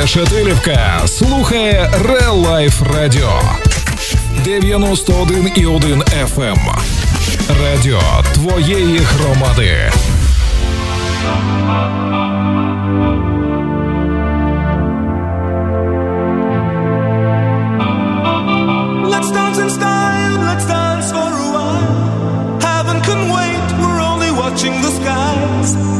Решетилівка слухає Real Life Radio 91,1 FM. Радіо твоєї громади. Let's dance in style, let's dance for a while. Heaven can wait, we're only watching the skies.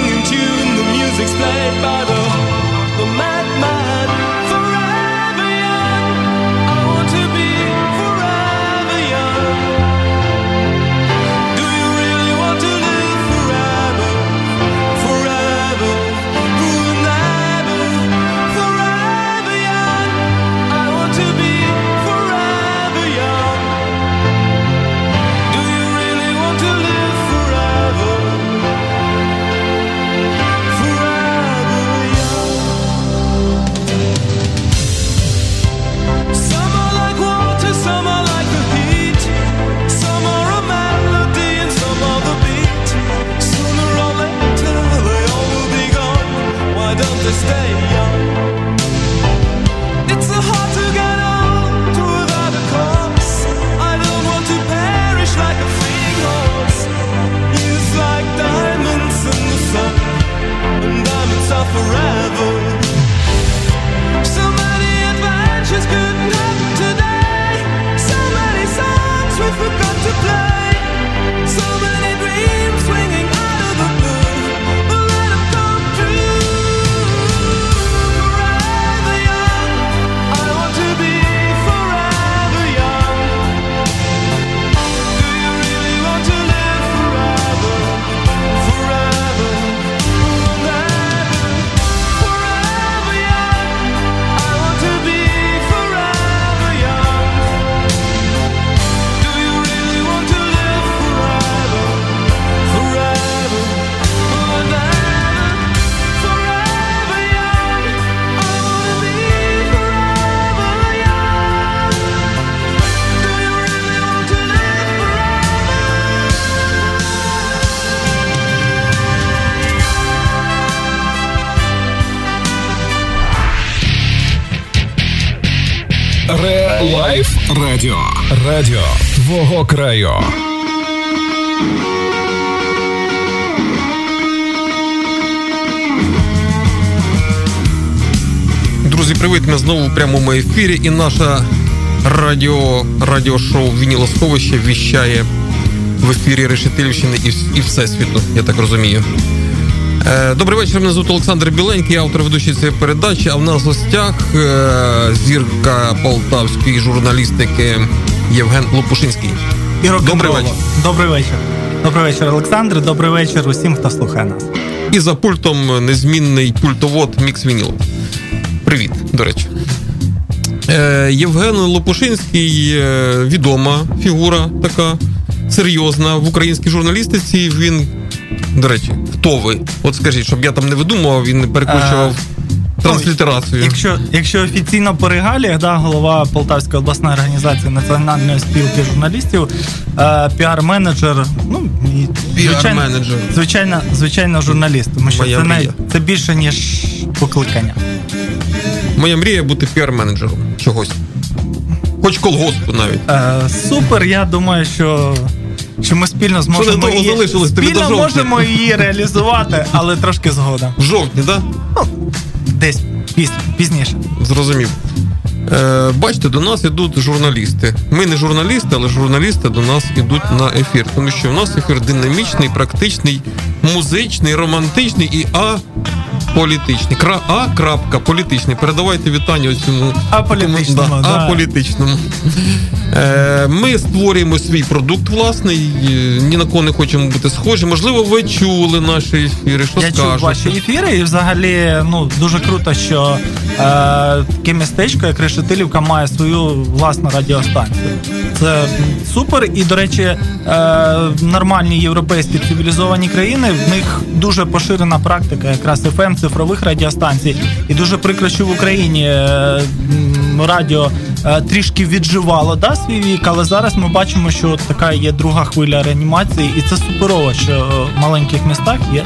played by the, the madman. to stay. Радіо твого краю. Друзі, привіт! Ми знову в прямому ефірі, і наше радіо, радіошоу Вінілосховище віщає в ефірі Решетилівщини і, і Всесвіту, я так розумію. Е, Добрий вечір, мене звуть Олександр Біленький, автор ведучий цієї передачі. А в нас в гостях е, зірка полтавської журналістики Євген Лопушинський. І. Добрий вечір. Добрий вечір. Добрий вечір, Олександр. Добрий вечір усім, хто слухає нас. І за пультом незмінний пультовод Мікс Вініл. Привіт, до речі. Е, Євген Лопушинський е, відома фігура така серйозна в українській журналістиці. Він, до речі, хто ви? От скажіть, щоб я там не видумував і не перекручував транслітерацію. Якщо, якщо офіційно по регаліях, да, голова Полтавської обласної організації Національної спілки журналістів, е, піар-менеджер, ну і звичайно, Піар-менеджер. звичайно, звичайно, журналіст, тому що Моя це, мрія. навіть, це більше, ніж покликання. Моя мрія бути піар-менеджером чогось. Хоч колгоспу навіть. Е, супер, я думаю, що. Що ми спільно зможемо недовго її, залишилось тобі до спільно жовтня. можемо її реалізувати, але трошки згодом. В жовтні, так? Да? Десь піз, пізніше. Зрозумів. Е, бачите, до нас ідуть журналісти. Ми не журналісти, але журналісти до нас ідуть на ефір. Тому що в нас ефір динамічний, практичний, музичний, романтичний і а Політичний. Кра... А. Крапка, політичний. Передавайте вітання цьому Аполітичному, да, да. аполітичному. Е, Ми створюємо свій продукт власний, е, ні на кого не хочемо бути схожі. Можливо, ви чули наші ефіри. Що Я чув ваші ефіри, і взагалі ну дуже круто, що е, таке містечко, як Решетилівка, має свою власну радіостанцію. Це супер. І, до речі, е, нормальні європейські цивілізовані країни в них дуже поширена практика, якраз fm цифрових радіостанцій. І дуже прикро, що в Україні е, радіо е, трішки відживало да, свій вік, але зараз ми бачимо, що така є друга хвиля реанімації, і це суперово, що е, в маленьких містах є.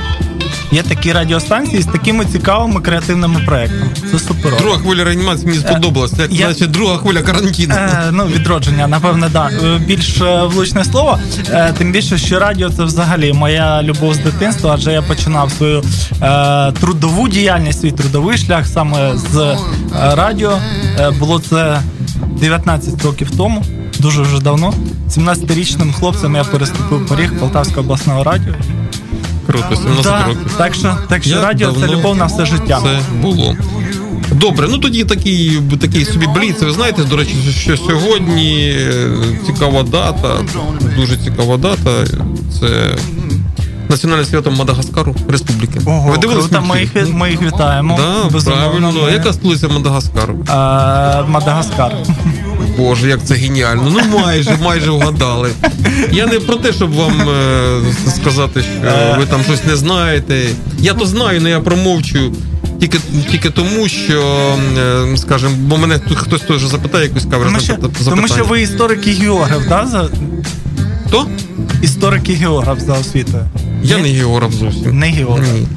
Є такі радіостанції з такими цікавими креативними проектами. Це суперово. Друга хвиля реанімації мені сподобалась. Як я- значить, друга хвиля карантину. Е, ну, відродження, напевне, да. Е, Більш е, влучне слово. Е, тим більше, що радіо це взагалі моя любов з дитинства, адже я починав свою е, трудову діяльність, свій трудовий шлях саме з е, радіо. Е, було це 19 років тому, дуже вже давно. 17-річним хлопцем я переступив поріг Полтавського обласного радіо. Круто, 17 Да, років. так що, так що Я радіо це любов на все життя. Це було. Добре, ну тоді такий, такий собі бліц. Ви знаєте, до речі, що сьогодні е, цікава дата, дуже цікава дата. Це Національне свято Мадагаскару Республіки. Ого, Ви дивились круто, ми їх, ми їх вітаємо. Да, правильно. ми- Яка столиця Мадагаскару? Е, Мадагаскар. Боже, як це геніально. Ну майже, майже вгадали. Я не про те, щоб вам е, сказати, що ви там щось не знаєте. Я то знаю, але я промовчу. Тільки, тільки тому, що, е, скажімо, бо мене тут хтось теж запитає якусь каверзне Тому що, запитання. тому що ви історик і географ, да? Хто? Історик і географ за освітою. Я Ні? не географ зовсім. Не географ. Ні.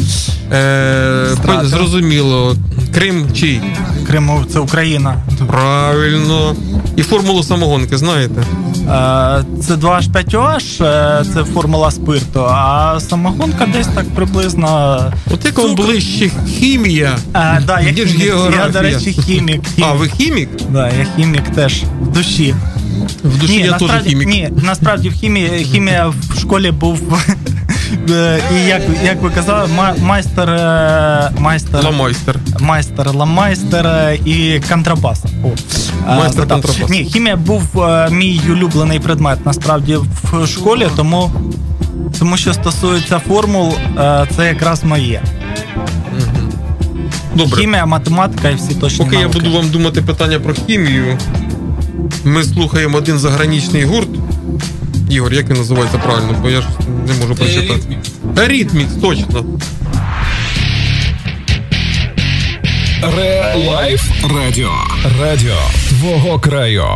Е, зрозуміло. Крим чий? Крим це Україна. Правильно. І формулу самогонки, знаєте? Е, Це 2H5OH, е, це формула спирту, а самогонка десь так приблизно. От як вам ближче хімія? Е, да, я, Де ж хімік, я, до речі, хімік. А, ви хімік? Да, я хімік теж в душі. В душі я теж хімік. Ні, насправді в хімії хімія в школі був. Е, І як, як ви казали, майстер е, майстер Ламайстер. майстер ламайстер е, і контрабас. О. Майстер згадав. контрабас. Ні, хімія був мій улюблений предмет насправді в школі, тому, тому що стосується формул, це якраз моє. Добре. Хімія, математика і всі точні Поки я буду вам думати питання про хімію, ми слухаємо один заграничний гурт. Ігор, як він називається правильно, бо я ж не можу прочитати. Ритміц, точно. Ре Лайф Радіо. Радіо твого краю.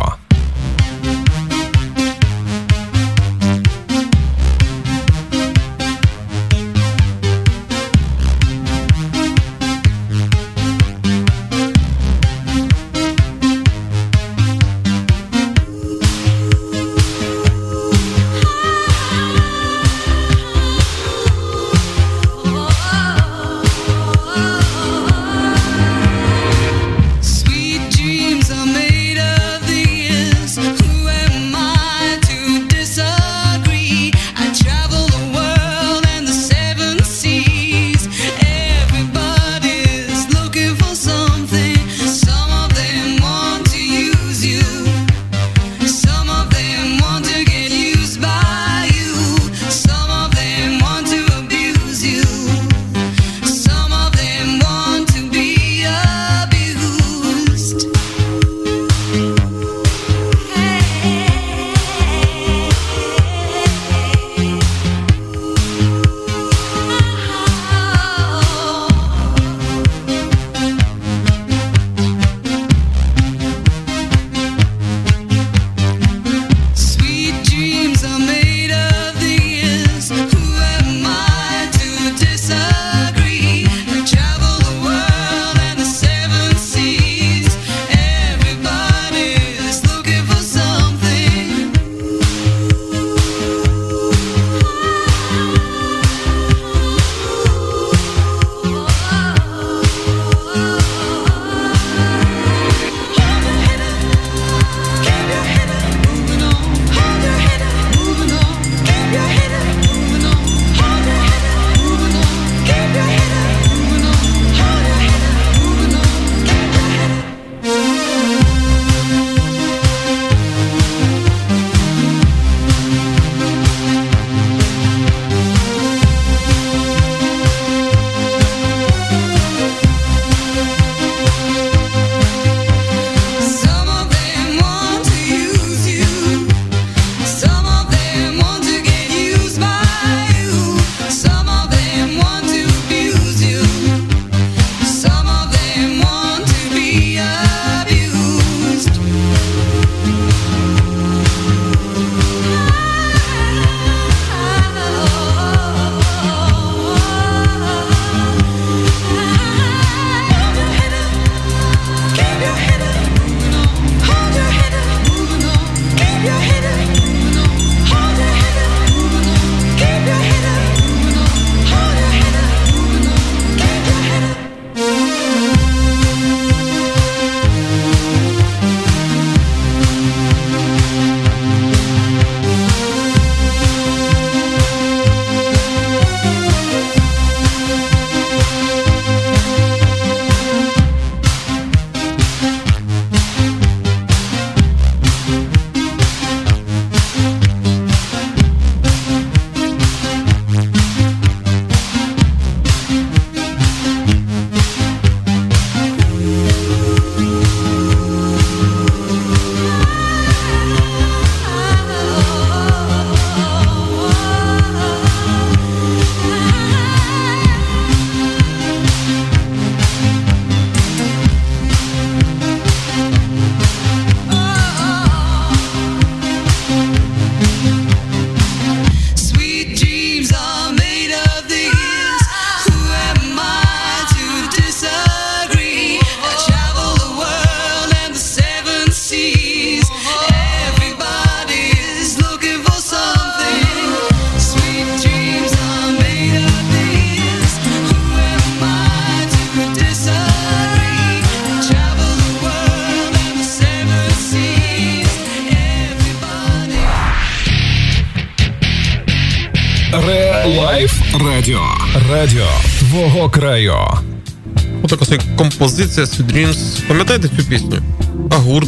Композиція Sweet Dreams. Пам'ятаєте цю пісню? А гурт?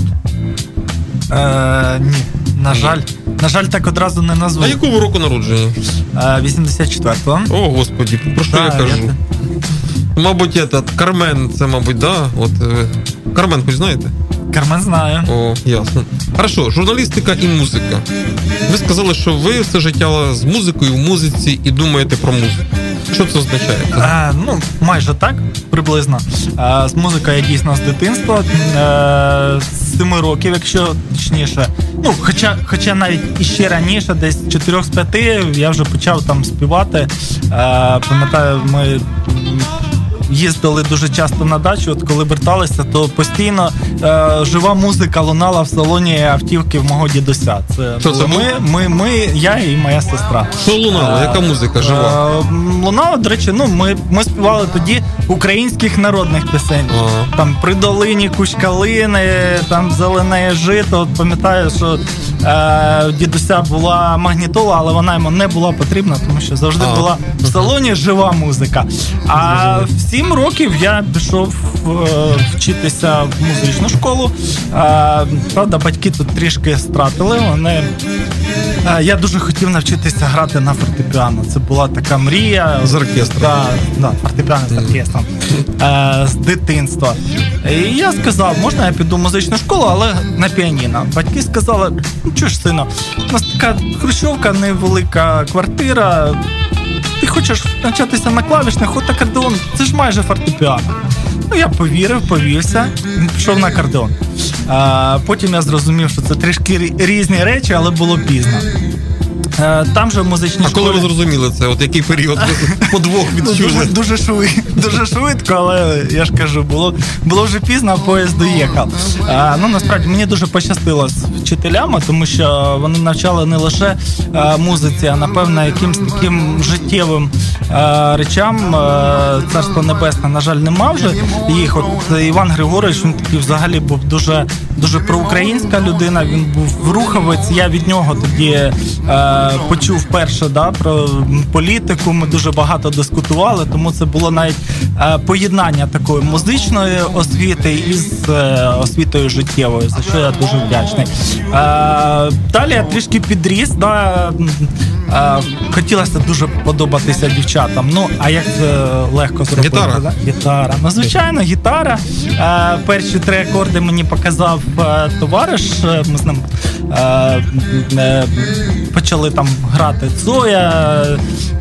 Е, ні, на жаль. На жаль, так одразу не назву. А якого року народження? Е, 84-го. О, господі, про що я кажу? я- Мабуть, этот, Кармен, це, мабуть, да? От, е, Кармен, хоч знаєте? Кармен знаю. О, ясно. Хорошо, журналістика і музика. Ви сказали, що ви все життя з музикою в музиці і думаєте про музику. Що це означає? Е, ну, майже так, приблизно. Е, з музикою я дійсно з дитинства, е, з 7 років, якщо точніше. Ну, хоча, хоча навіть іще раніше, десь з 4 з 5 я вже почав там співати. Е, пам'ятаю, ми. Їздили дуже часто на дачу, от коли верталися, то постійно е, жива музика лунала в салоні автівки в мого дідуся. Це, Що це були ми, ми, ми, я і моя сестра. Що лунало? Яка музика жива? Е, Лунало, до речі, ну ми, ми співали тоді українських народних пісень. Ага. Там при долині кущ калини, там зелене жито. От пам'ятаю, що е, дідуся була магнітола, але вона йому не була потрібна, тому що завжди була в салоні жива музика. А в сім років я пішов е, вчитися в музичну школу. Е, правда, батьки тут трішки стратили. Вони Е, Я дуже хотів навчитися грати на фортепіано. Це була така мрія. З оркестром. Да, да, фортепіано з оркестром. Е, з дитинства. І я сказав, можна я піду в музичну школу, але на піаніно. Батьки сказали, ну чого ж сину, у нас така хрущовка, невелика квартира. Ти хочеш навчатися на клавішних, от акордеон, це ж майже фортепіано. Ну, я повірив, повівся, пішов на акордеон. А, потім я зрозумів, що це трішки різні речі, але було пізно. Е, Там же в музичній А коли ви зрозуміли це? От який період Ну, відчули? дуже, дуже, швидко, дуже швидко, але я ж кажу, було, було вже пізно, а поїзд доїхав. А, ну насправді мені дуже пощастило з вчителями, тому що вони навчали не лише а, музиці, а напевно якимсь таким життєвим а, речам. А, Царство Небесне, на жаль, нема вже їх. От Іван Григорович він такий взагалі був дуже дуже проукраїнська людина. Він був руховець. Я від нього тоді е, почув перше да, про політику. Ми дуже багато дискутували, тому це було навіть е, поєднання такої музичної освіти із е, освітою життєвою, за що я дуже вдячний. Е, далі я трішки підріс. Да, хотілося дуже подобатися дівчатам. Ну, а як це легко зробити? Гітара. да? Гітара. Ну, звичайно, гітара. Е, перші три акорди мені показав е, товариш. Е, Ми з ним е, е, почали там грати Цоя,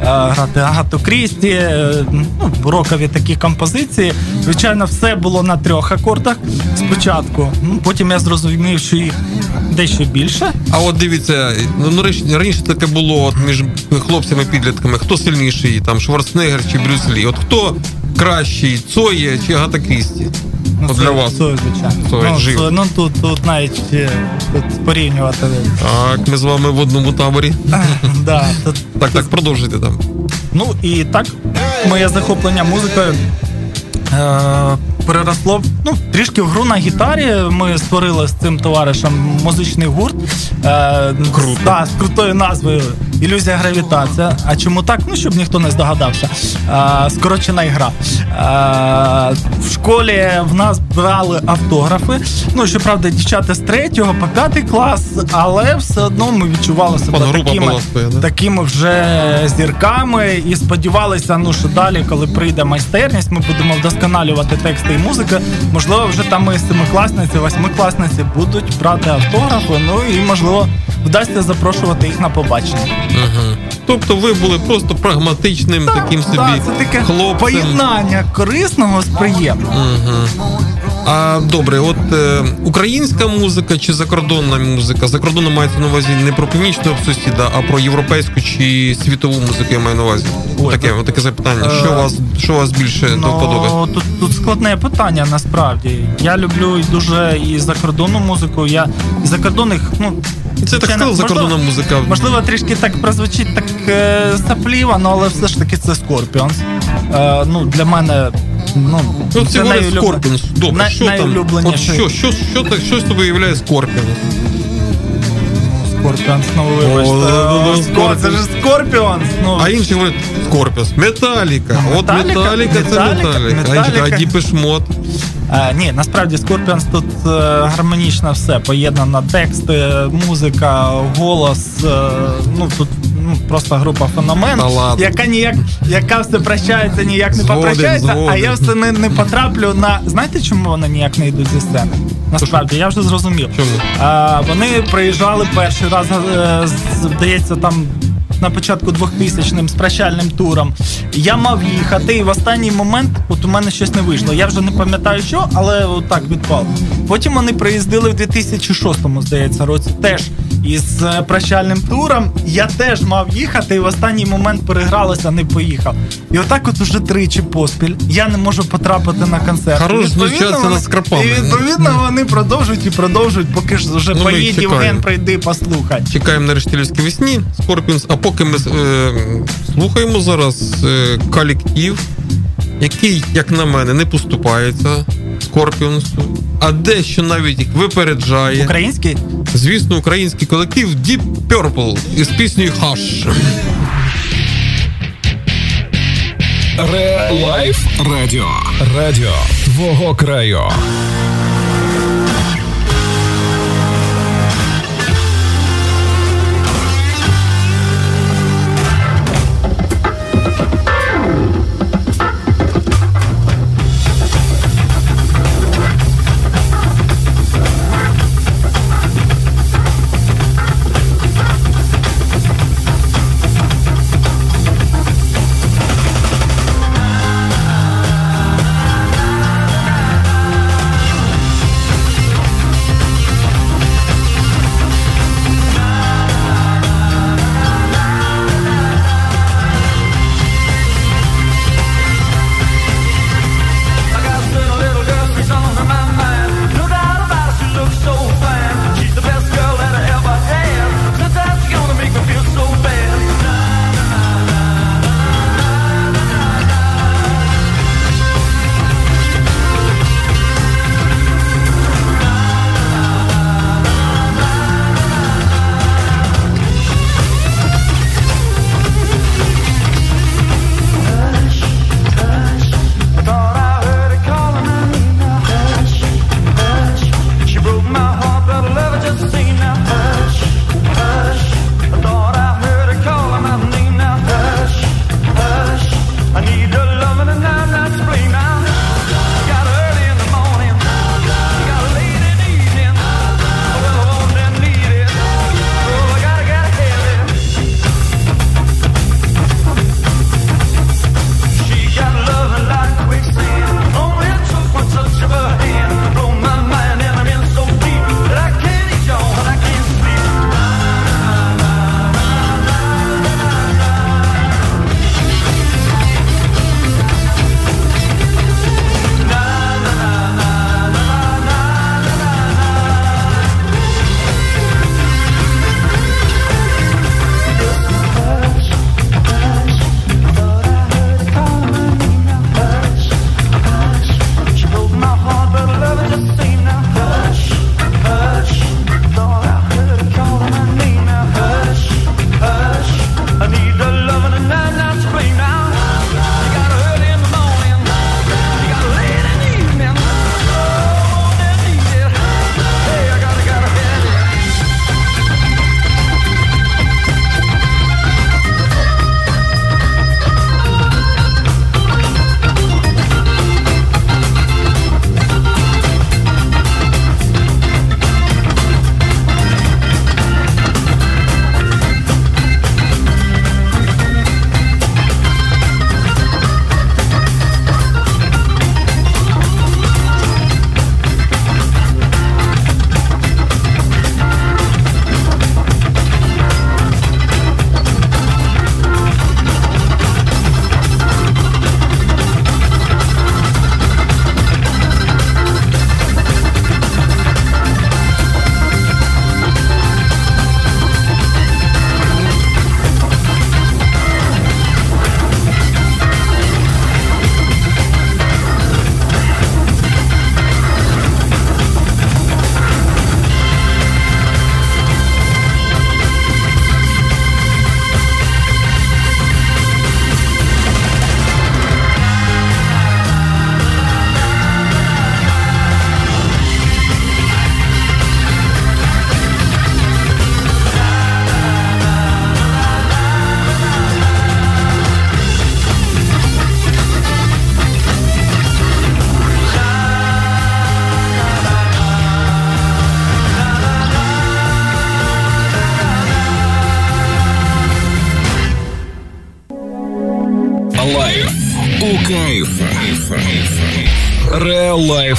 е, грати Агату Крісті, е, ну, рокові такі композиції. Звичайно, все було на трьох акордах спочатку. Ну, потім я зрозумів, що їх дещо більше. А от дивіться, ну ну, раніше таке було от між хлопцями-підлітками, хто сильніший, там Шварценеггер чи Брюс Лі. От хто кращий, Цоє чи Агата Крісті? Ну, От це- для вас. Це, звичайно. Цой ну, жив. це- ну тут, тут навіть е, тут порівнювати. Так, ми з вами в одному таборі. да, тут Так, так, продовжуйте там. Ну і так, моє захоплення музикою е, переросло ну, трішки в гру на гітарі. Ми створили з цим товаришем музичний гурт е, Круто. Да, з крутою назвою Ілюзія гравітація. А чому так? Ну, щоб ніхто не здогадався. Е, скорочена ігра. Е, в школі в нас брали автографи. Ну, щоправда, дівчата з третього по п'ятий клас, але все одно ми відчували себе такими, була такими вже зірками і сподівалися, ну що далі, коли прийде майстерність, ми будемо вдосконалювати тексти і музика. Можливо, вже там і семикласниці, восьмикласниці будуть брати автографи. Ну і можливо вдасться запрошувати їх на побачення. Угу. Тобто ви були просто прагматичним таким собі Так, це таке хлопцем. поєднання корисного з приємним. Угу. А добре, от е, українська музика чи закордонна музика? Закордонна мається на увазі не про північного сусіда, а про європейську чи світову музику я маю на увазі. Ой, таке, так. таке запитання. Що Е, вас, що вас більше до вподоби? Ну, тут, тут складне питання насправді. Я люблю дуже і закордонну музику. Я закордонних, ну Це так сказав закордонна музика. Можливо, трішки так прозвучить так е, сопливо, ну, але все ж таки це Scorpions. Е, ну, для мене. Ну, Ну, це говорить Scorpions. Добре, най- що там? От що, що, що, так- що з тобою являє Scorpions? Scorpions, ну вибачте. Це ж Скорпіонс. Ну. А інші говорять Scorpions. Metallica. От Металіка, це Металіка. А Depeche Mode. Ні, насправді Scorpions тут е, гармонічно все. Поєднано тексти, музика, голос. Е, ну тут ну, просто група феномен, яка ніяк, яка все прощається, ніяк не попрощається, а я все не не потраплю на. Знаєте, чому вони ніяк не йдуть зі сцени? Насправді, я вже зрозумів. Чому? А, Вони приїжджали перший раз, е, здається, там на початку 2000-м з прощальним туром. Я мав їхати, і в останній момент от у мене щось не вийшло. Я вже не пам'ятаю, що, але так відпав. Потім вони приїздили в 2006-му, здається, році теж із е, прощальним туром. Я теж мав їхати, і в останній момент перегралося, не поїхав. І отак, от уже тричі поспіль. Я не можу потрапити на концерт. Хорош знущатися над скарпами. І відповідно вони продовжують і продовжують, поки ж вже ну, поїдь Євген, прийди, послухай. Чекаємо на рештилівській весні Scorpions, а поки ми е, слухаємо зараз е, колектив, який, як на мене, не поступається Scorpions у, а дещо навіть їх випереджає. Український? Звісно, український колектив Deep Purple із піснею Hush. ReLife Радіо. Радіо твого краю.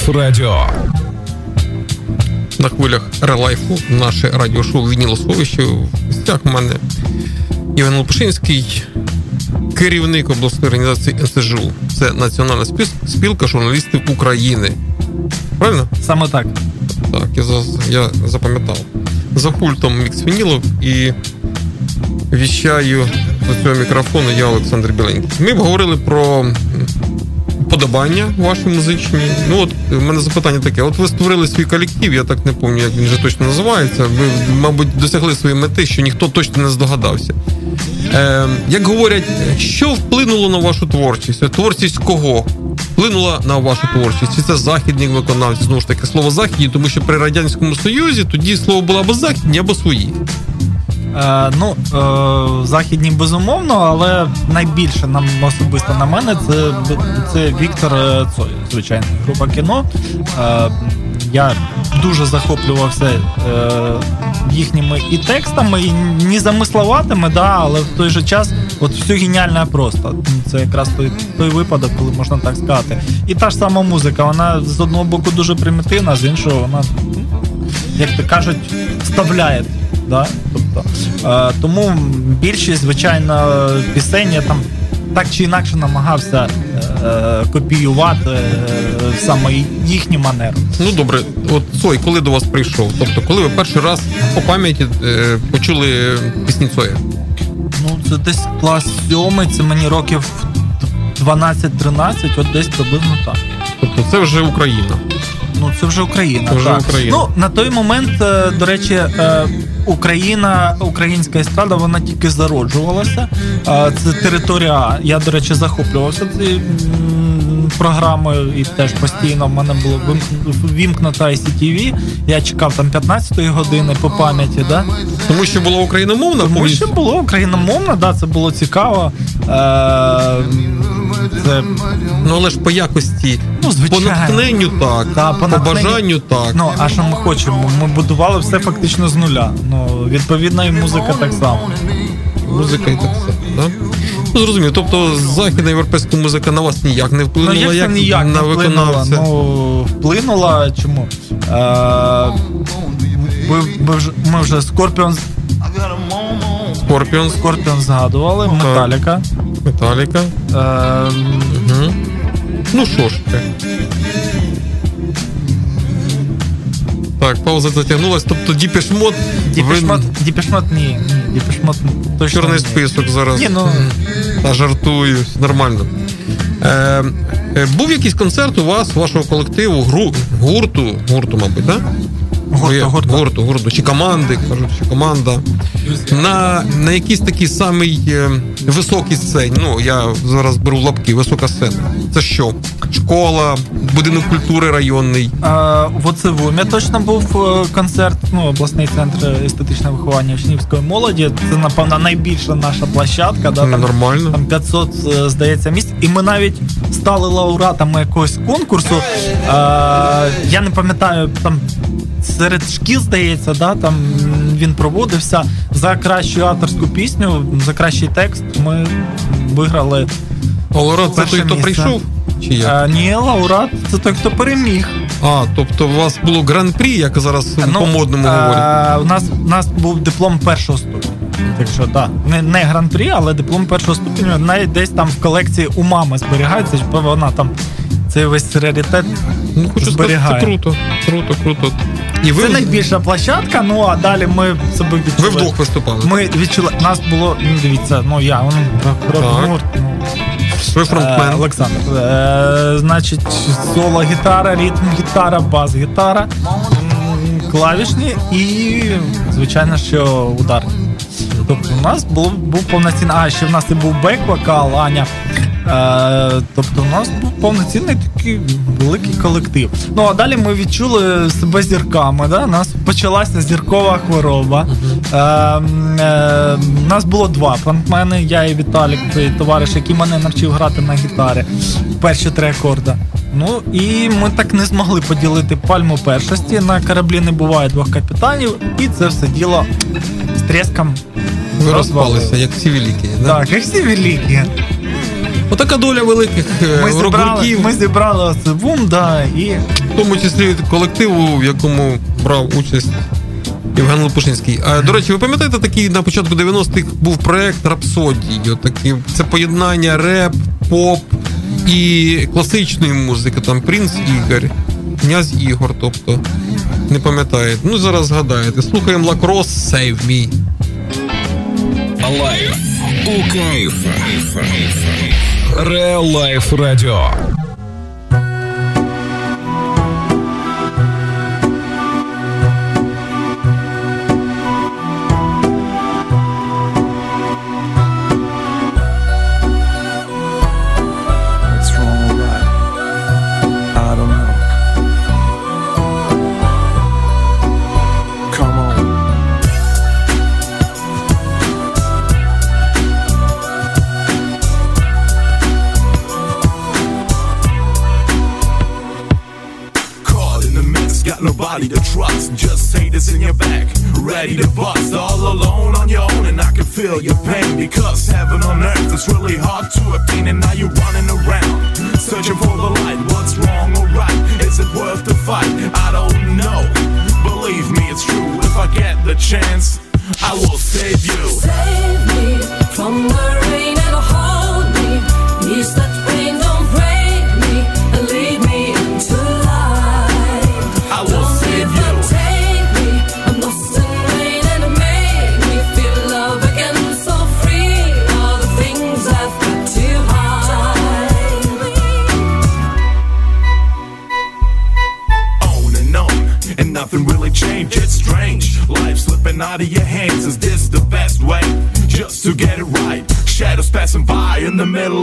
Радіо. На хвилях релайфу наше радіошоу Вінілосховище. В гостях у мене Іван Лопушинський, керівник обласної організації НСЖУ. Це Національна спілка журналістів України. Правильно? Саме так. Так, я я запам'ятав. За пультом Мікс Вінілов і віщаю до цього мікрофону я Олександр Біленький. Ми б говорили про подобання ваші музичні. Ну от в мене запитання таке: от ви створили свій колектив, я так не пам'ятаю, як він вже точно називається. Ви, мабуть, досягли своєї мети, що ніхто точно не здогадався. Е, Як говорять, що вплинуло на вашу творчість? Творчість кого? Вплинула на вашу творчість? Чи це західні виконавці? Знову ж таки, слово західні, тому що при Радянському Союзі тоді слово було або західні, або свої. Е, ну, е, західні безумовно, але найбільше нам особисто на мене це це Віктор е, Цой, звичайно, група кіно. Я дуже захоплювався їхніми і текстами, і не замисловатими, да, але в той же час от все геніальне просто. Це якраз той той випадок, коли можна так сказати. І та ж сама музика, вона з одного боку дуже примітивна, з іншого вона, як то кажуть, вставляє. Да? Тобто, е, Тому більшість, звичайно, пісень я там так чи інакше намагався е, копіювати е, саме їхню манеру. Ну добре, от Цой, коли до вас прийшов? Тобто, коли ви перший раз по пам'яті е, почули пісні Цоя? Ну, це десь клас сьомий, це мені років 12-13, от десь приблизно так. Тобто це вже Україна. Це вже Україна. Це вже так. Україна. Ну, на той момент, е, до речі, е, Україна, українська естрада, вона тільки зароджувалася. Це територія. Я, до речі, захоплювався цією програмою і теж постійно в мене було вімкнута ICTV. Я чекав там 15-ї години по пам'яті. Да? Тому що було україномовна? Тому що було україномовна, да, це було цікаво. Е, це... Ну але ж по якості, ну, по натхненню так, да, по, по бажанню так. Ну, а що ми хочемо? Ми будували все фактично з нуля. Ну, Відповідна і музика так само. Музика і так само, да? Ну, зрозуміло, тобто західна європейська музика на вас ніяк не вплинула, ну, як ніяк на виконавця? Ну, вплинула. Чому? Е, ми, ми, вже, ми вже Scorpions Скорпіон. Скорпіон згадували, Metallica. Metallica. Е, угу. Ну що ж ти? Так, пауза затягнулась. Тобто Діпешмот. Діпешмот, ви... Діпешмот ні. Діпешмот точно Чорний ні. список зараз. Ні, ну... Та жартую, нормально. Е, е, Був якийсь концерт у вас, вашого колективу, гру, гурту, гурту, мабуть, так? Гурту, гурту. гурту, гурту, чи команди, кажуть, чи команда. На на якійсь такій самій е, високій сцені. Ну, я зараз беру лапки, висока сцена. Це що? Школа, будинок культури районний. А, в Оцевумі точно був е, концерт, ну, обласний центр естетичного виховання учнівської молоді. Це, напевно, найбільша наша площадка. Да, там, Нормально. Там 500, е, здається, місць. І ми навіть стали лауреатами якогось конкурсу. А, я не пам'ятаю, там серед шкіл, здається, да, там він проводився за кращу авторську пісню, за кращий текст. Ми виграли. Лауреат це той, хто прийшов? Чи як? А, Ні, лауреат це той, хто переміг. А, тобто у вас було гран-прі, як зараз ну, по-модному говорять? У нас у нас був диплом першого ступеня. Так що, так, не не гран-прі, але диплом першого ступеню навіть десь там в колекції у мами зберігається, бо вона там цей весь раритет ну, хочу зберігає. Сказати, це круто, круто, круто. І ви... Це найбільша площадка, ну а далі ми себе відчули. Ви вдвох виступали. Ми відчули, нас було, ну дивіться, ну я, он, рок ну, ви фронтмен. Е, Олександр. Е, значить, соло гітара, ритм гітара, бас гітара, клавішні і, звичайно, що ударні. Тобто у нас був був повноцінний, а ще в нас і був бек-вокал, Аня. Е, Тобто у нас був повноцінний такий великий колектив. Ну а далі ми відчули себе зірками. Да? У нас почалася зіркова хвороба. Е, е, У нас було два фронтмени, я і Віталік, товариш, який мене навчив грати на гітарі перші три акорди. Ну і ми так не змогли поділити пальму першості. На кораблі не буває двох капітанів, і це все діло з треском ви розпалися, як всі великі. Да? Так, як всі великі. Отака доля великих е, ми зібрали, ми зібрали бум, да, і в тому числі колективу, в якому брав участь. Євген Лопушинський. А, До речі, ви пам'ятаєте, такий на початку 90-х був проект Рапсодії? Отакий, це поєднання реп, поп і класичної музики. Там Принц Ігор, князь Ігор, тобто не пам'ятаєте. Ну зараз згадаєте. Слухаємо лакрос Save Me. А life у кайф. ReLife Радіо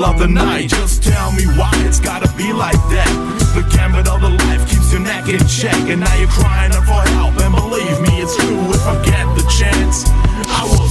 middle of the night. Just tell me why it's gotta be like that. The gambit of the life keeps your neck in check, and now you're crying out for help. And believe me, it's true. If I get the chance, I will.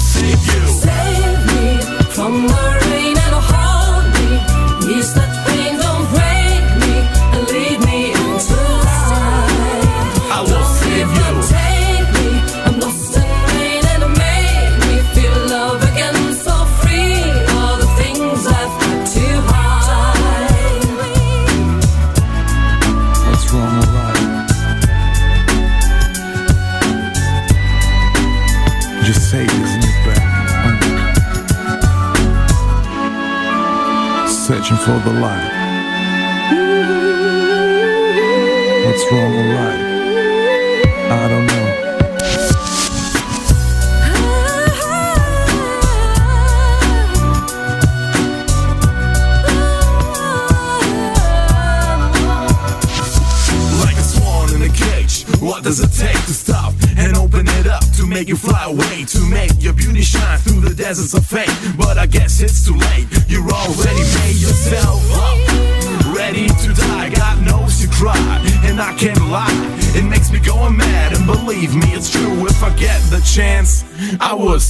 the light.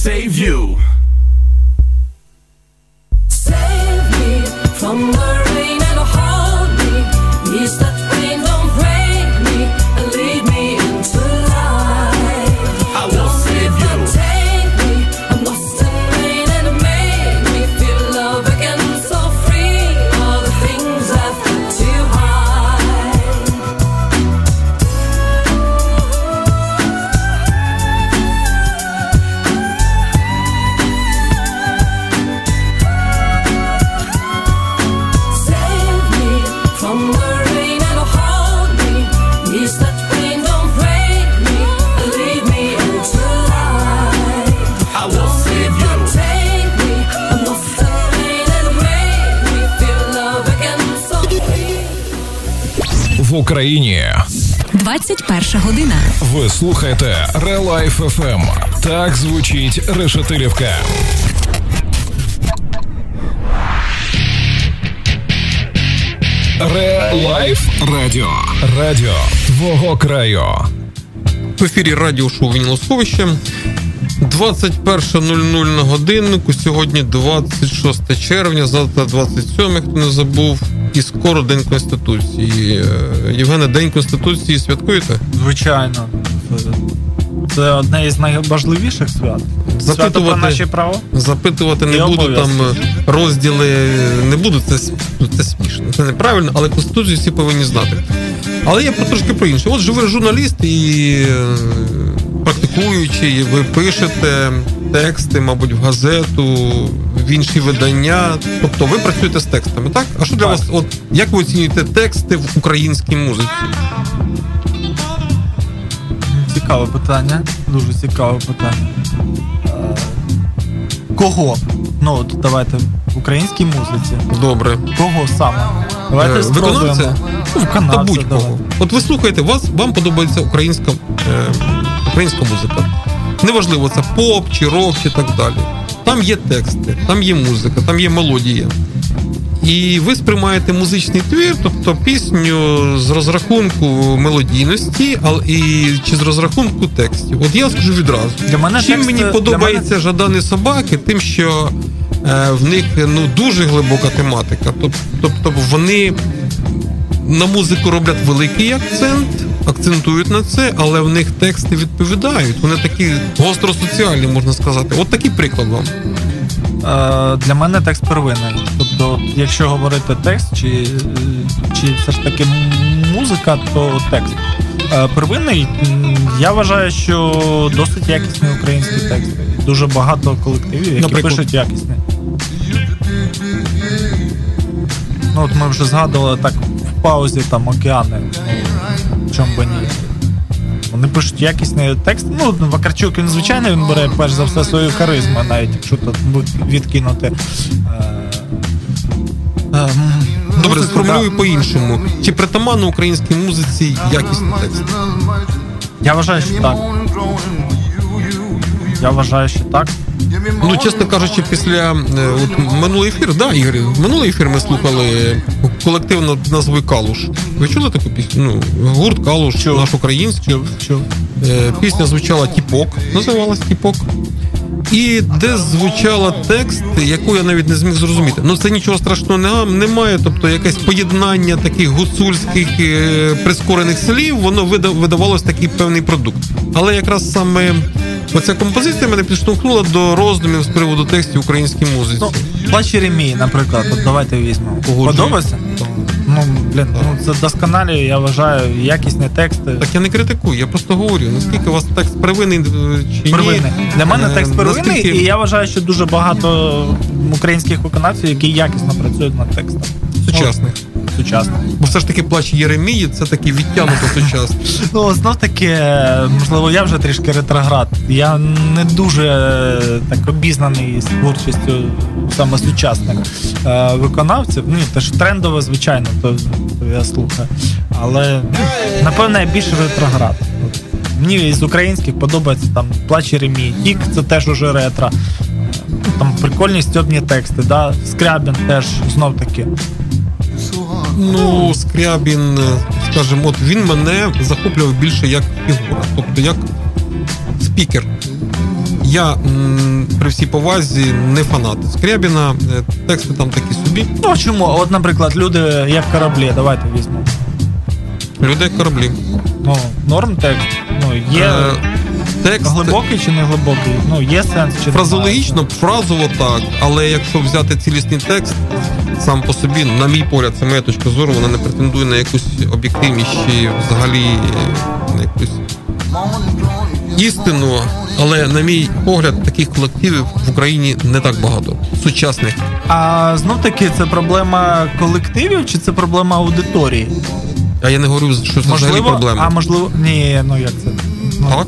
save you. Україні. 21 година. Ви слухаєте ReLife FM. Так звучить решетилівка. ReLife Радіо. Радіо твого краю. В ефірі радіо шоу Вінілосховище. 21.00 на годиннику. Сьогодні 26 червня, завтра 27, хто не забув і скоро День Конституції. Е, Євгене, День Конституції святкуєте? Звичайно. Це одне із найважливіших свят. Запитувати, Свято про наші права. Запитувати не буду там е, розділи, е, не буду, це ну, це смішно, це неправильно, але Конституцію всі повинні знати. Але я про трошки про інше. От же ви журналіст і практикуючий, ви пишете тексти, мабуть, в газету, інші видання. Тобто ви працюєте з текстами, так? А що для Так. вас, от як ви оцінюєте тексти в українській музиці? Цікаве питання. Дуже цікаве питання. Е, Кого? Ну, от давайте в українській музиці. Добре. Кого саме? Давайте Е, виконавця? Ну, Та будь-кого. От ви слухаєте, вас вам подобається українська, е, українська музика. Неважливо, це поп чи рок, чи так далі. Там є тексти, там є музика, там є мелодія. І ви сприймаєте музичний твір, тобто пісню з розрахунку мелодійності, але і чи з розрахунку текстів. От я скажу відразу. Для мене Чим тексти- мені для подобаються мене- жадані собаки, тим, що е, в них ну дуже глибока тематика. Тоб- Тобто вони на музику роблять великий акцент, акцентують на це, але в них тексти відповідають. Вони такі гостросоціальні, можна сказати. От такий приклад вам. Е, Для мене текст первинний. Тобто, якщо говорити текст, чи, чи все ж таки музика, то текст. Е, Первинний, я вважаю, що досить якісний український текст. Дуже багато колективів, які Наприклад? пишуть якісні. Ну, от ми вже згадували так паузі там океани. Ну, чому би ні. Вони пишуть якісний текст. Ну, Вакарчук, він звичайно він бере перш за все свою харизму, навіть якщо тут відкинути. е, е, Добре, сформулюю да. по-іншому. Чи притаманно українській музиці якісний текст? Я вважаю, що так. Я вважаю, що так. Ну, чесно кажучи, після е, от, минулий ефір, да, Ігор, минулий ефір ми слухали колективно під назвою Калуш. Ви чули таку пісню? Ну, гурт Калуш, Чув. наш український. Чув. Е, Пісня звучала Тіпок, називалась Тіпок. І де звучала текст, яку я навіть не зміг зрозуміти. Ну це нічого страшного не- немає. Тобто якесь поєднання таких гуцульських е, прискорених слів, воно вида- видавалось такий певний продукт. Але якраз саме оця композиція мене підштовхнула до роздумів з приводу текстів в українській музиці. Плач Єремії, наприклад, от давайте візьмемо. Подобається? Ну, блін, ну це досконалі, я вважаю, якісні тексти. Так я не критикую, я просто говорю, наскільки у вас текст первинний е, чи ні. Первинний. Для мене Е, текст первинний, наскільки- і я вважаю, що дуже багато українських виконавців, які якісно працюють над текстом. Сучасних. Ну. Бо все ж таки плач Єремії це такий відтягнуто сучасний. Ну, знов таки, можливо, я вже трішки ретроград. Я не дуже е, так обізнаний з творчістю саме сучасних е, виконавців. Ні, теж трендове, звичайно, то, я слухаю. Але напевно я більше ретроград. Мені з українських подобається там Плач Єремій, Тік, це теж уже ретро. Ну, Там прикольні стьобні тексти, да? Скрябін теж знов таки. Ну, Скрябін, е, скажімо, от він мене захоплював більше як фігура, тобто як спікер. Я м, при всій повазі не фанат Скрябіна, е, тексти там такі собі. Ну а чому? От, наприклад, люди як кораблі, давайте візьмемо. Людей кораблі. Ну, норм текст. Ну, є Е, текст глибокий чи не глибокий? Ну, є сенс чи фразологічно, фразово так, але якщо взяти цілісний текст сам по собі, на мій погляд, це моя точка зору, вона не претендує на якусь об'єктивність чи взагалі е, на якусь істину. Але на мій погляд, таких колективів в Україні не так багато. Сучасних. А знов таки це проблема колективів чи це проблема аудиторії? А я не говорю, що це взагалі проблема. а можливо, ні, ну як це? Ну, Так.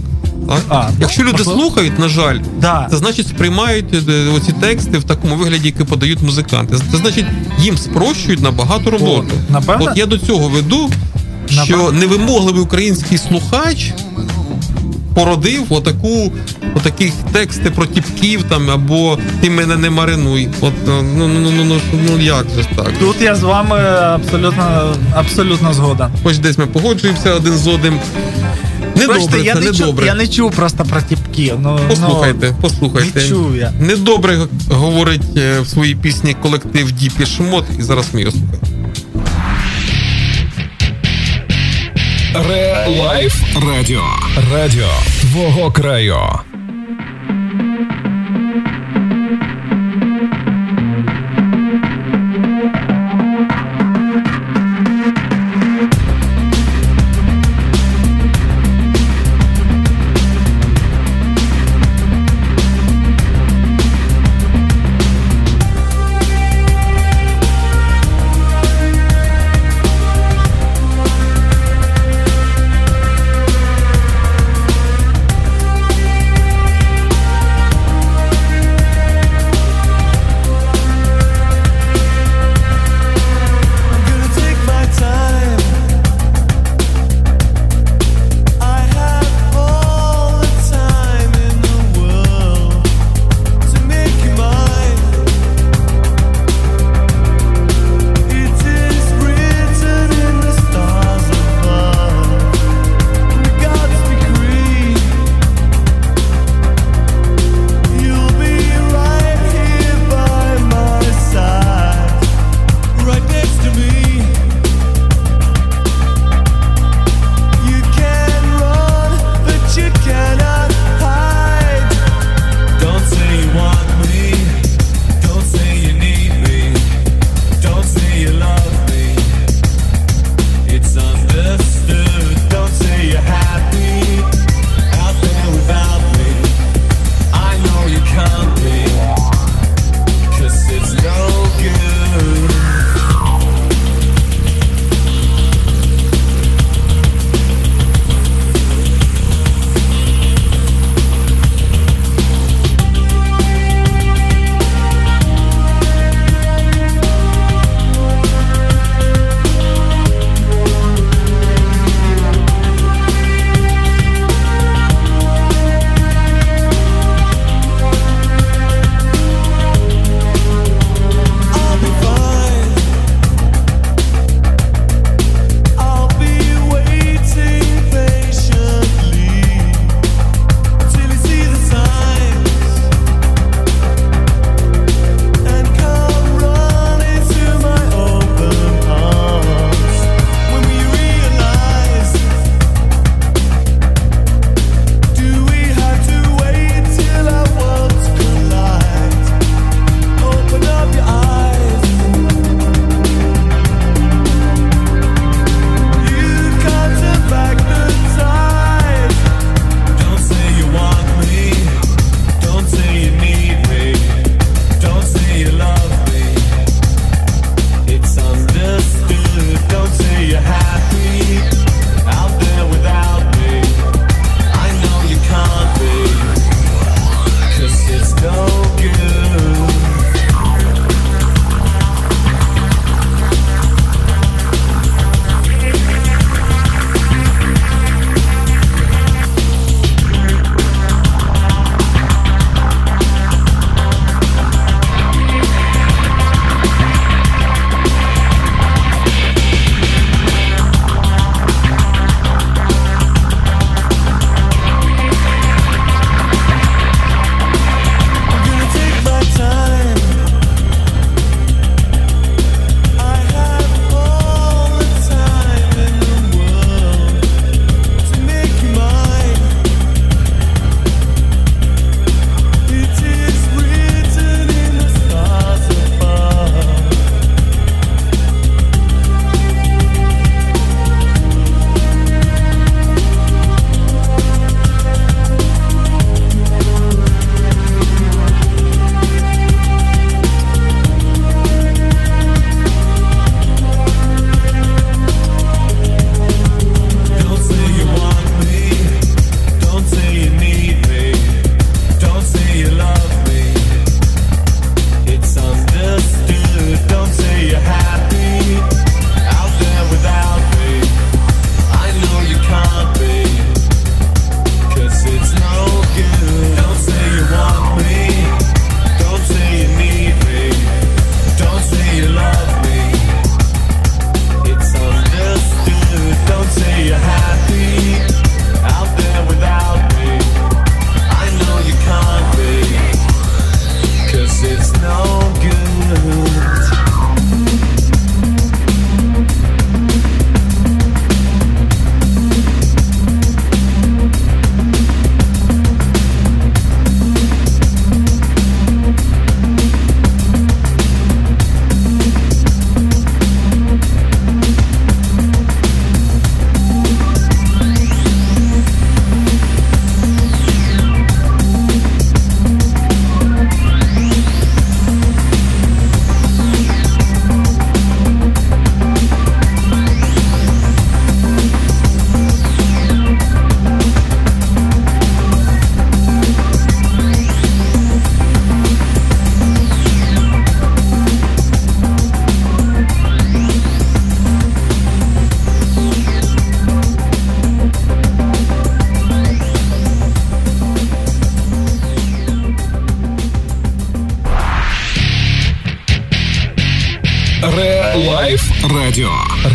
Так. А, Якщо люди можливо. слухають, на жаль, Да. це значить сприймають е, оці тексти в такому вигляді, які подають музиканти. Це значить, їм спрощують набагато роботу. От, напевно. От я до цього веду, що Напевно. невимогливий український слухач породив отаку, отаких тексти про тіпків там або ти мене не маринуй. От ну ну ну ну ну, ну як же так? Тут я з вами абсолютно, абсолютно згоден. Хоч десь ми погоджуємося один з одним. Недобре, Бачите, я це не, чув, недобре. я не чув просто про тіпки. Ну, Послухайте, ну, послухайте. Не чув я. Недобре говорить е, в своїй пісні колектив Depeche Mode, і зараз ми його слухаємо. ReLife Радіо. Радіо твого краю.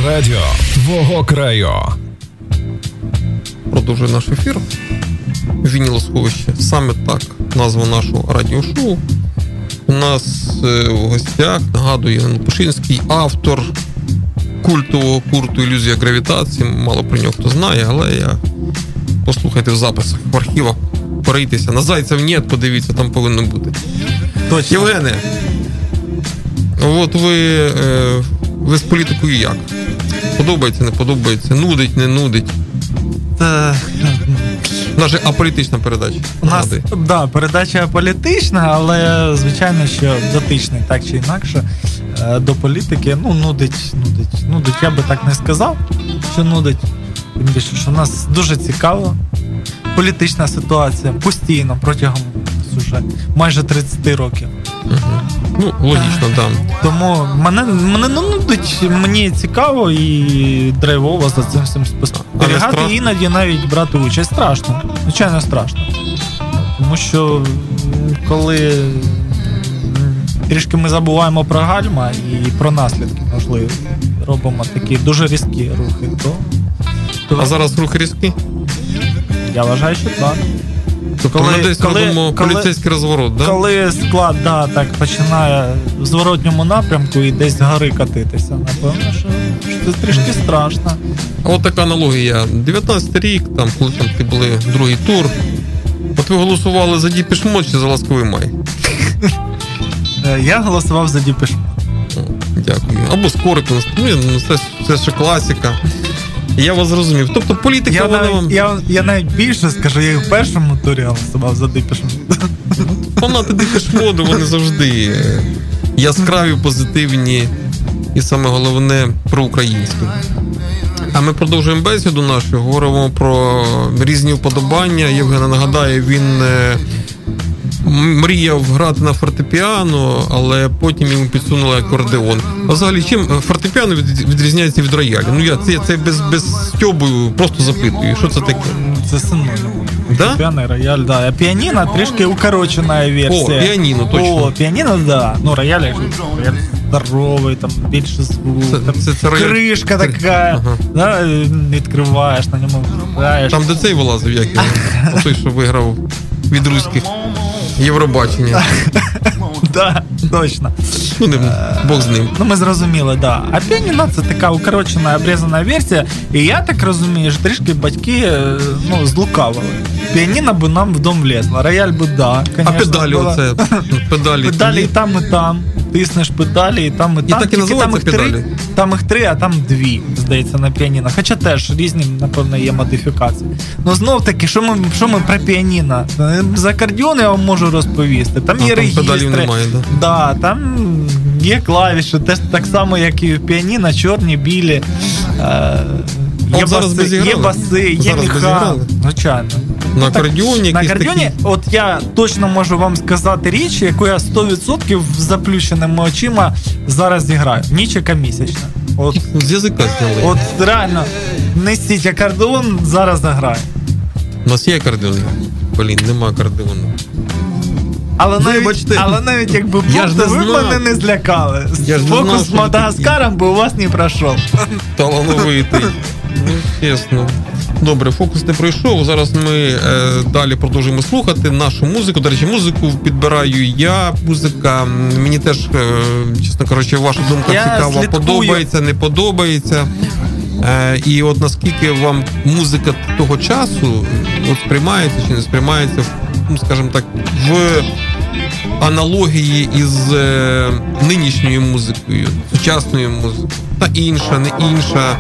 Радіо твого краю. Продовжує наш ефір. Вінілосховище. Саме так назва нашого радіошоу. У нас е, в гостях нагадую Євген Пушинський, автор культового курту Ілюзія гравітації. Мало про нього хто знає, але я послухайте в записах в архівах, перейтеся. На зайцев нет, подивіться, там повинно бути. Точно. Євгене, от ви, е, ви з політикою як? Подобається, не подобається, нудить, не нудить. Та, Наша аполітична передача. У нас да, передача політична, але звичайно, що дотичний так чи інакше е, до політики. Ну, нудить, нудить. Нудить, я би так не сказав, що нудить. Тим більше, що в нас дуже цікаво. Політична ситуація постійно протягом уже майже 30 років. Ну, логічно, так. Тому мене, мене ну, нудить, мені цікаво і драйвово за цим всім Але спостерігати. страшно? Іноді навіть брати участь. Страшно. Звичайно, страшно. Тому що коли трішки ми забуваємо про гальма і про наслідки, можливо, робимо такі дуже різкі рухи, то, то А зараз рух різкі? я вважаю, що так. Тобто Коли- ми десь коли- робимо коли- поліцейський розворот, так? Коли склад да, так починає в зворотньому напрямку і десь гори катитися, напевно, що, що це трішки страшно. От така аналогія. 19 рік, там, коли там ти були другий тур. От ви голосували за Depeche Mode чи за ласковий май? Е, Я голосував за Depeche. О, Дякую. Або Скорик, ну ну, це, це ще класика. Я вас зрозумів. Тобто політика, Я, вона навіть, вам. я, я навіть більше скажу, я і в першому турі голосував за Діпеш. Фанати Діпішмоду, вони завжди яскраві, позитивні і саме головне проукраїнські. А ми продовжуємо бесіду нашу, говоримо про різні вподобання. Євгена нагадає, він е, мріяв грати на фортепіано, але потім йому підсунули акордеон. А взагалі, чим фортепіано відрізняється від роялю? Ну я це, це без, без стьобу просто запитую. Що це таке? Це синонім. Да? Піаний рояль, да. А піаніно трішки укорочена версія. О, піаніно, точно. О, піаніно, да. Ну, рояль, рояль здоровий, там більше звук. Це- там це- це кришка Кри- така, Ага. да, відкриваєш на ньому, граєш. Там де цей вилазив, як його? Той, що виграв від руських Євробачення. Да, точно. Ну, не Бог з ним. Ну, ми зрозуміли, да. А піаніно це така укорочена, обрізана версія. І я так розумію, що трішки батьки е, ну, злукавили. Піаніно би нам в дом влезло. Рояль би да. А педалі оце. Педалі і там, і там. Тиснеш педалі, і там, і там. так і Тільки там їх педалі? Три, там їх три, а там дві, здається, на піаніно. Хоча теж різні, напевно, є модифікації. Ну знов таки, що ми, що ми про піаніно? За акордіон я вам можу розповісти. Там А, є там регістри. немає, да? Да, там є клавіші, теж так само, як і в піаніно, чорні, білі. Е, Є зараз баси, є баси, є Зараз міха. Звичайно. На Ну, так, акордіоні на якісь такі. от я точно можу вам сказати річ, яку я 100% з заплющеними очима зараз зіграю. Нічика місячна. От, З язика зняли. от реально, несіть акордеон, зараз заграю. У нас є акордеон. Блін, нема акордеону. Але навіть, Вибачте. але навіть якби Я ж то не ви знав. мене не злякали. Я Фокус з Мадагаскаром би у вас не пройшов. Талановитий. Ну, чесно. Добре, фокус не пройшов. Зараз ми е, далі продовжуємо слухати нашу музику. До речі, музику підбираю я. Музика мені теж, е, чесно кажучи, ваша думка Я цікава. слідкую. Подобається, не подобається. Е, і от наскільки вам музика того часу от сприймається чи не сприймається, ну, скажімо так, в аналогії із е, нинішньою музикою, сучасною музикою, та інша, не інша,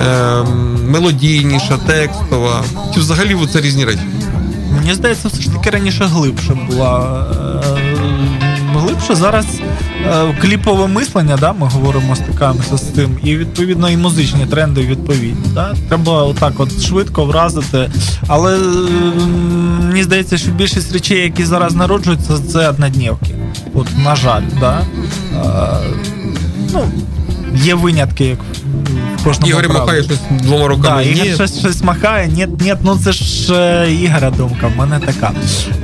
е, мелодійніша, текстова. Чи взагалі це різні речі? Мені здається, все ж таки раніше глибше була. е, Глибше зараз е, кліпове мислення, да, ми говоримо, стикаємося з тим, і відповідно і музичні тренди відповідні. Да? Треба отак от швидко вразити. Але е, мені здається, що більшість речей, які зараз народжуються, це однодневки. От, на жаль, да? Е, ну, є винятки, як кожному Ігор махає щось двома руками. Да, Ігор Ні. щось, щось махає, ні, ні, ну це ж е, Ігоря думка, в мене така.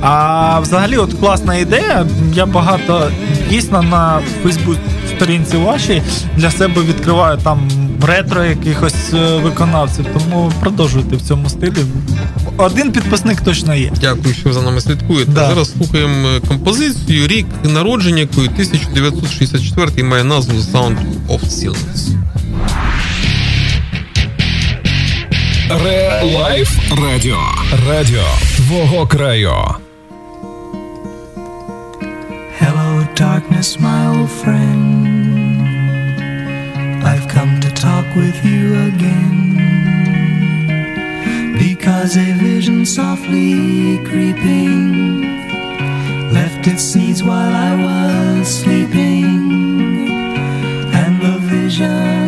А взагалі, от класна ідея. Я багато дійсно на Фейсбук сторінці вашій для себе відкриваю там ретро якихось е, виконавців. Тому продовжуйте в цьому стилі. Один підписник точно є. Дякую, що ви за нами слідкуєте. Да. Зараз слухаємо е, композицію рік народження, якої 1964 має назву Sound of Silence. Ре Лайф Радіо. Радіо твого краю. Hello, darkness, my old friend. I've come to talk with you again. Because a vision softly creeping left its seeds while I was sleeping. And the vision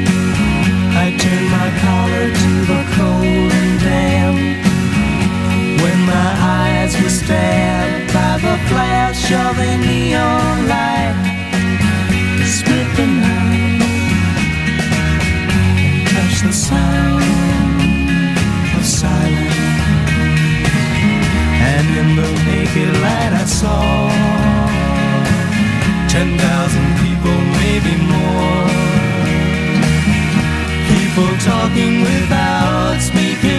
of a neon light split the night and touch the sound of silence. And in the naked light I saw ten thousand people, maybe more. People talking without speaking.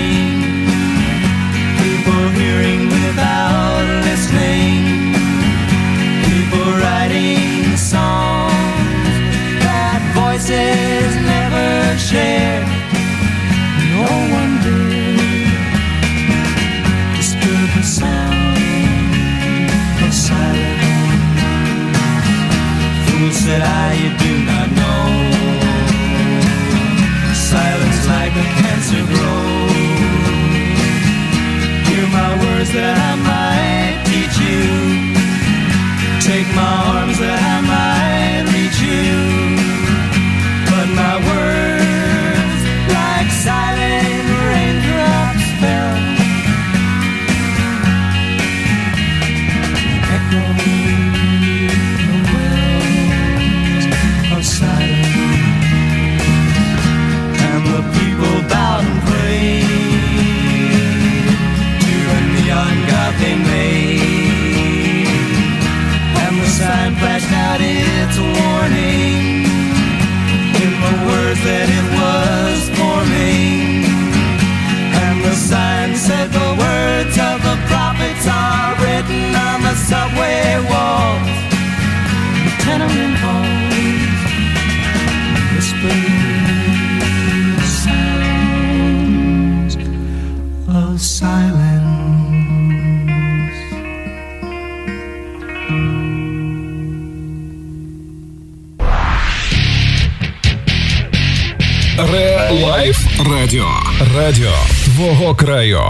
Life Радіо. Радіо твого краю.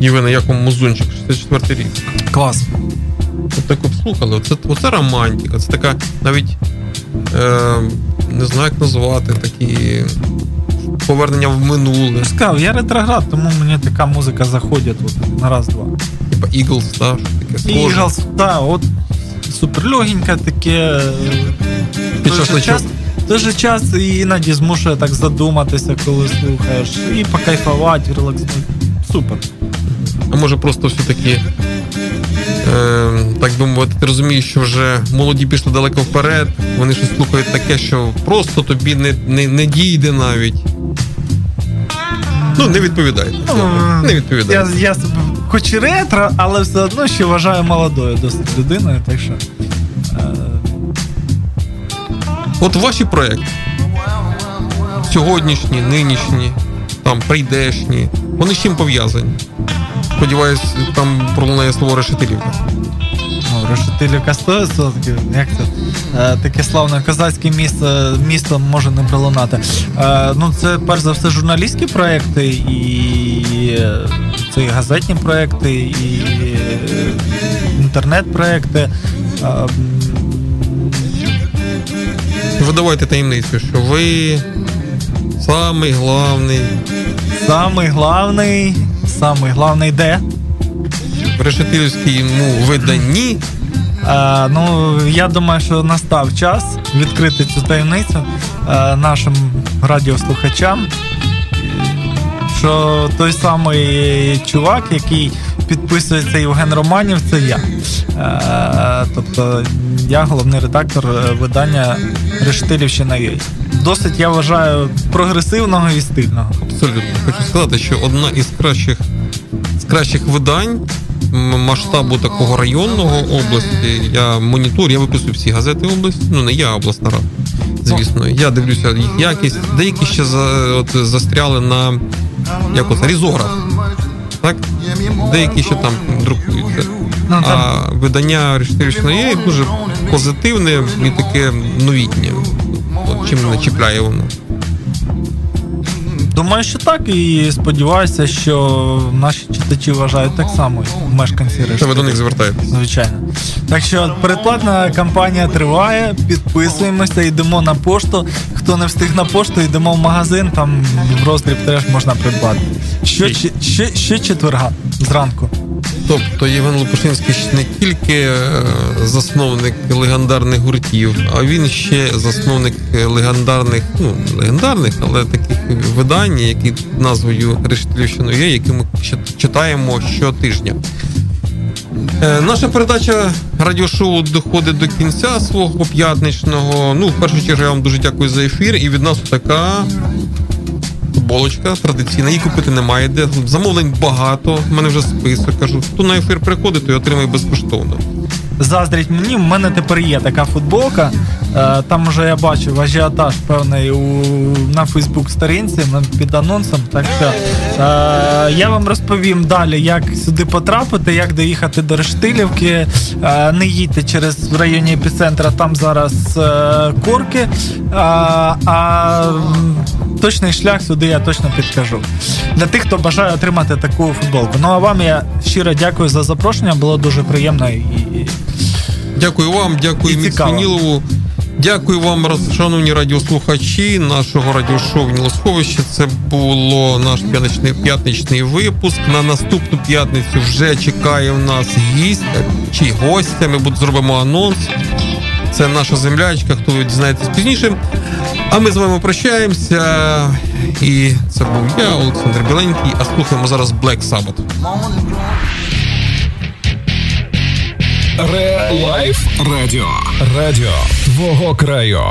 Євгене, як вам музончик 64 рік? Клас. От так обслухали. Оце, оце романтика. Це така навіть е, не знаю, як назвати, такі повернення в минуле. Сказав, я ретроград, тому мені така музика заходить от, на раз-два. Типа Eagles, да, що таке схоже. Eagles, так, от суперлегеньке таке. Під В той же шашличок. Той же час і іноді змушує так задуматися, коли слухаєш, і покайфувати, релакснути. Супер. А може просто все-таки, е, так би мовити, ти розумієш, що вже молоді пішли далеко вперед, вони щось слухають таке, що просто тобі не, не, не дійде навіть. Ну, не відповідайте. Добре, Не Я, я себе хоч і ретро, але все одно ще вважаю молодою досить людиною, так що. От ваші проекти. Сьогоднішні, нинішні, там прийдешні, вони з чим пов'язані? Сподіваюсь, там пролунає слово решетилівка. Ну, Решетилівка 100%, як це? Е, таке славне козацьке місто, місто може не пролунати. Е, ну, це перш за все журналістські проекти, і е, це і газетні проекти, і інтернет-проекти. Видавайте таємницю, що ви Самий главний Самий главний, самий главний де? в решетилівському виданні. Е, ну, я думаю, що настав час відкрити цю таємницю е, нашим радіослухачам. Що той самий чувак, який підписується Євген Романів, це я. Е, тобто я головний редактор е, видання Рештилівщина. Досить я вважаю прогресивного і стильного. Абсолютно. Хочу сказати, що одна із кращих з кращих видань масштабу такого районного області. Я монітор, я виписую всі газети області. Ну не я, обласна рада. Звісно, я дивлюся їх якість. Деякі ще за, от, застряли на як різограф. Так? Деякі ще там друкуються. Ну, там- А видання Рештилівщина є дуже позитивне і таке новітнє. От чим не чіпляє воно. Думаю, що так, і сподіваюся, що наші читачі вважають так само, мешканці решти. Та ви до них звертаєтесь. Звичайно. Так що передплатна кампанія триває, підписуємося, йдемо на пошту. Хто не встиг на пошту, йдемо в магазин, там в роздріб теж можна придбати. Що, ще, ще, ще четверга зранку. Тобто Євген Лопушинський не тільки е, засновник легендарних гуртів, а він ще засновник легендарних, ну легендарних, але таких видань, які назвою Рештилівщина є, які ми читаємо щотижня. Е, Наша передача радіошоу доходить до кінця свого п'ятничного. Ну, в першу чергу я вам дуже дякую за ефір. І від нас така футболочка традиційна. Її купити немає де. Замовлень багато. У мене вже список. Кажу, хто на ефір приходить, той отримає безкоштовно. Заздріть мені, в мене тепер є така футболка. Е, Там вже я бачив ажіотаж певний у, на Фейсбук сторінці під анонсом. Так що е, я вам розповім далі, як сюди потрапити, як доїхати до Рештилівки. Е, не їдьте через в районі епіцентра, там зараз е, корки. А точний шлях сюди я точно підкажу. Для тих, хто бажає отримати таку футболку. Ну а вам я щиро дякую за запрошення, було дуже приємно і. Дякую вам, дякую. Міцнілову. Дякую вам, шановні радіослухачі нашого радіошоу «Нілосховище». Це було наш п'ятничний, п'ятничний випуск. На наступну п'ятницю вже чекає в нас гість чи гостя. Ми будемо зробимо анонс. Це наша землячка, хто ви дізнаєтесь пізніше. А ми з вами прощаємося. І це був я, Олександр Біленький. А слухаємо зараз Black Sabbath. Ре Лайф Радіо. Радіо твого краю.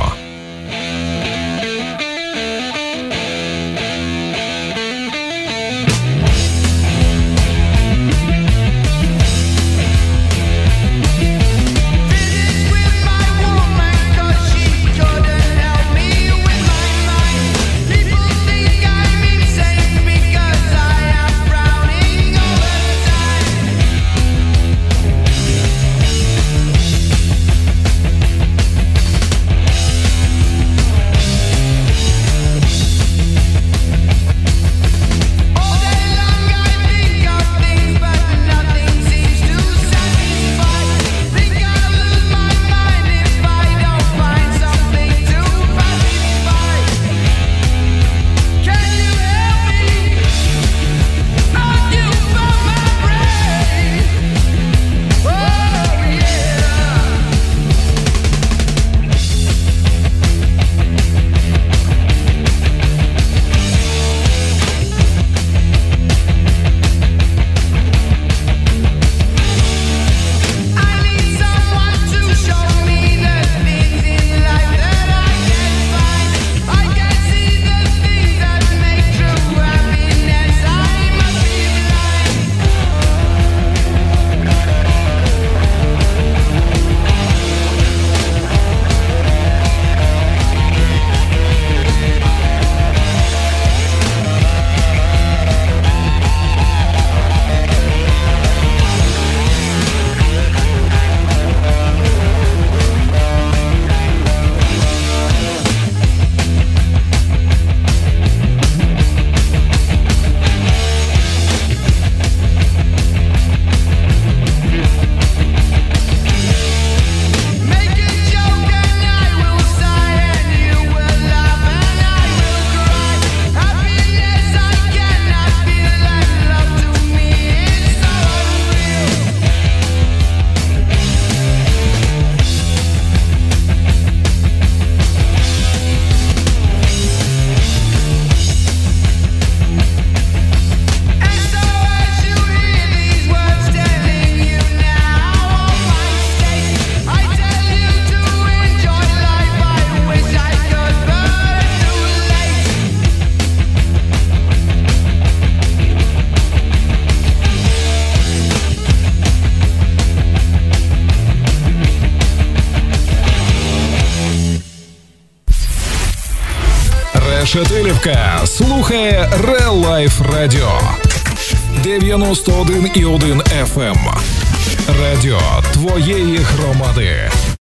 iyi olayın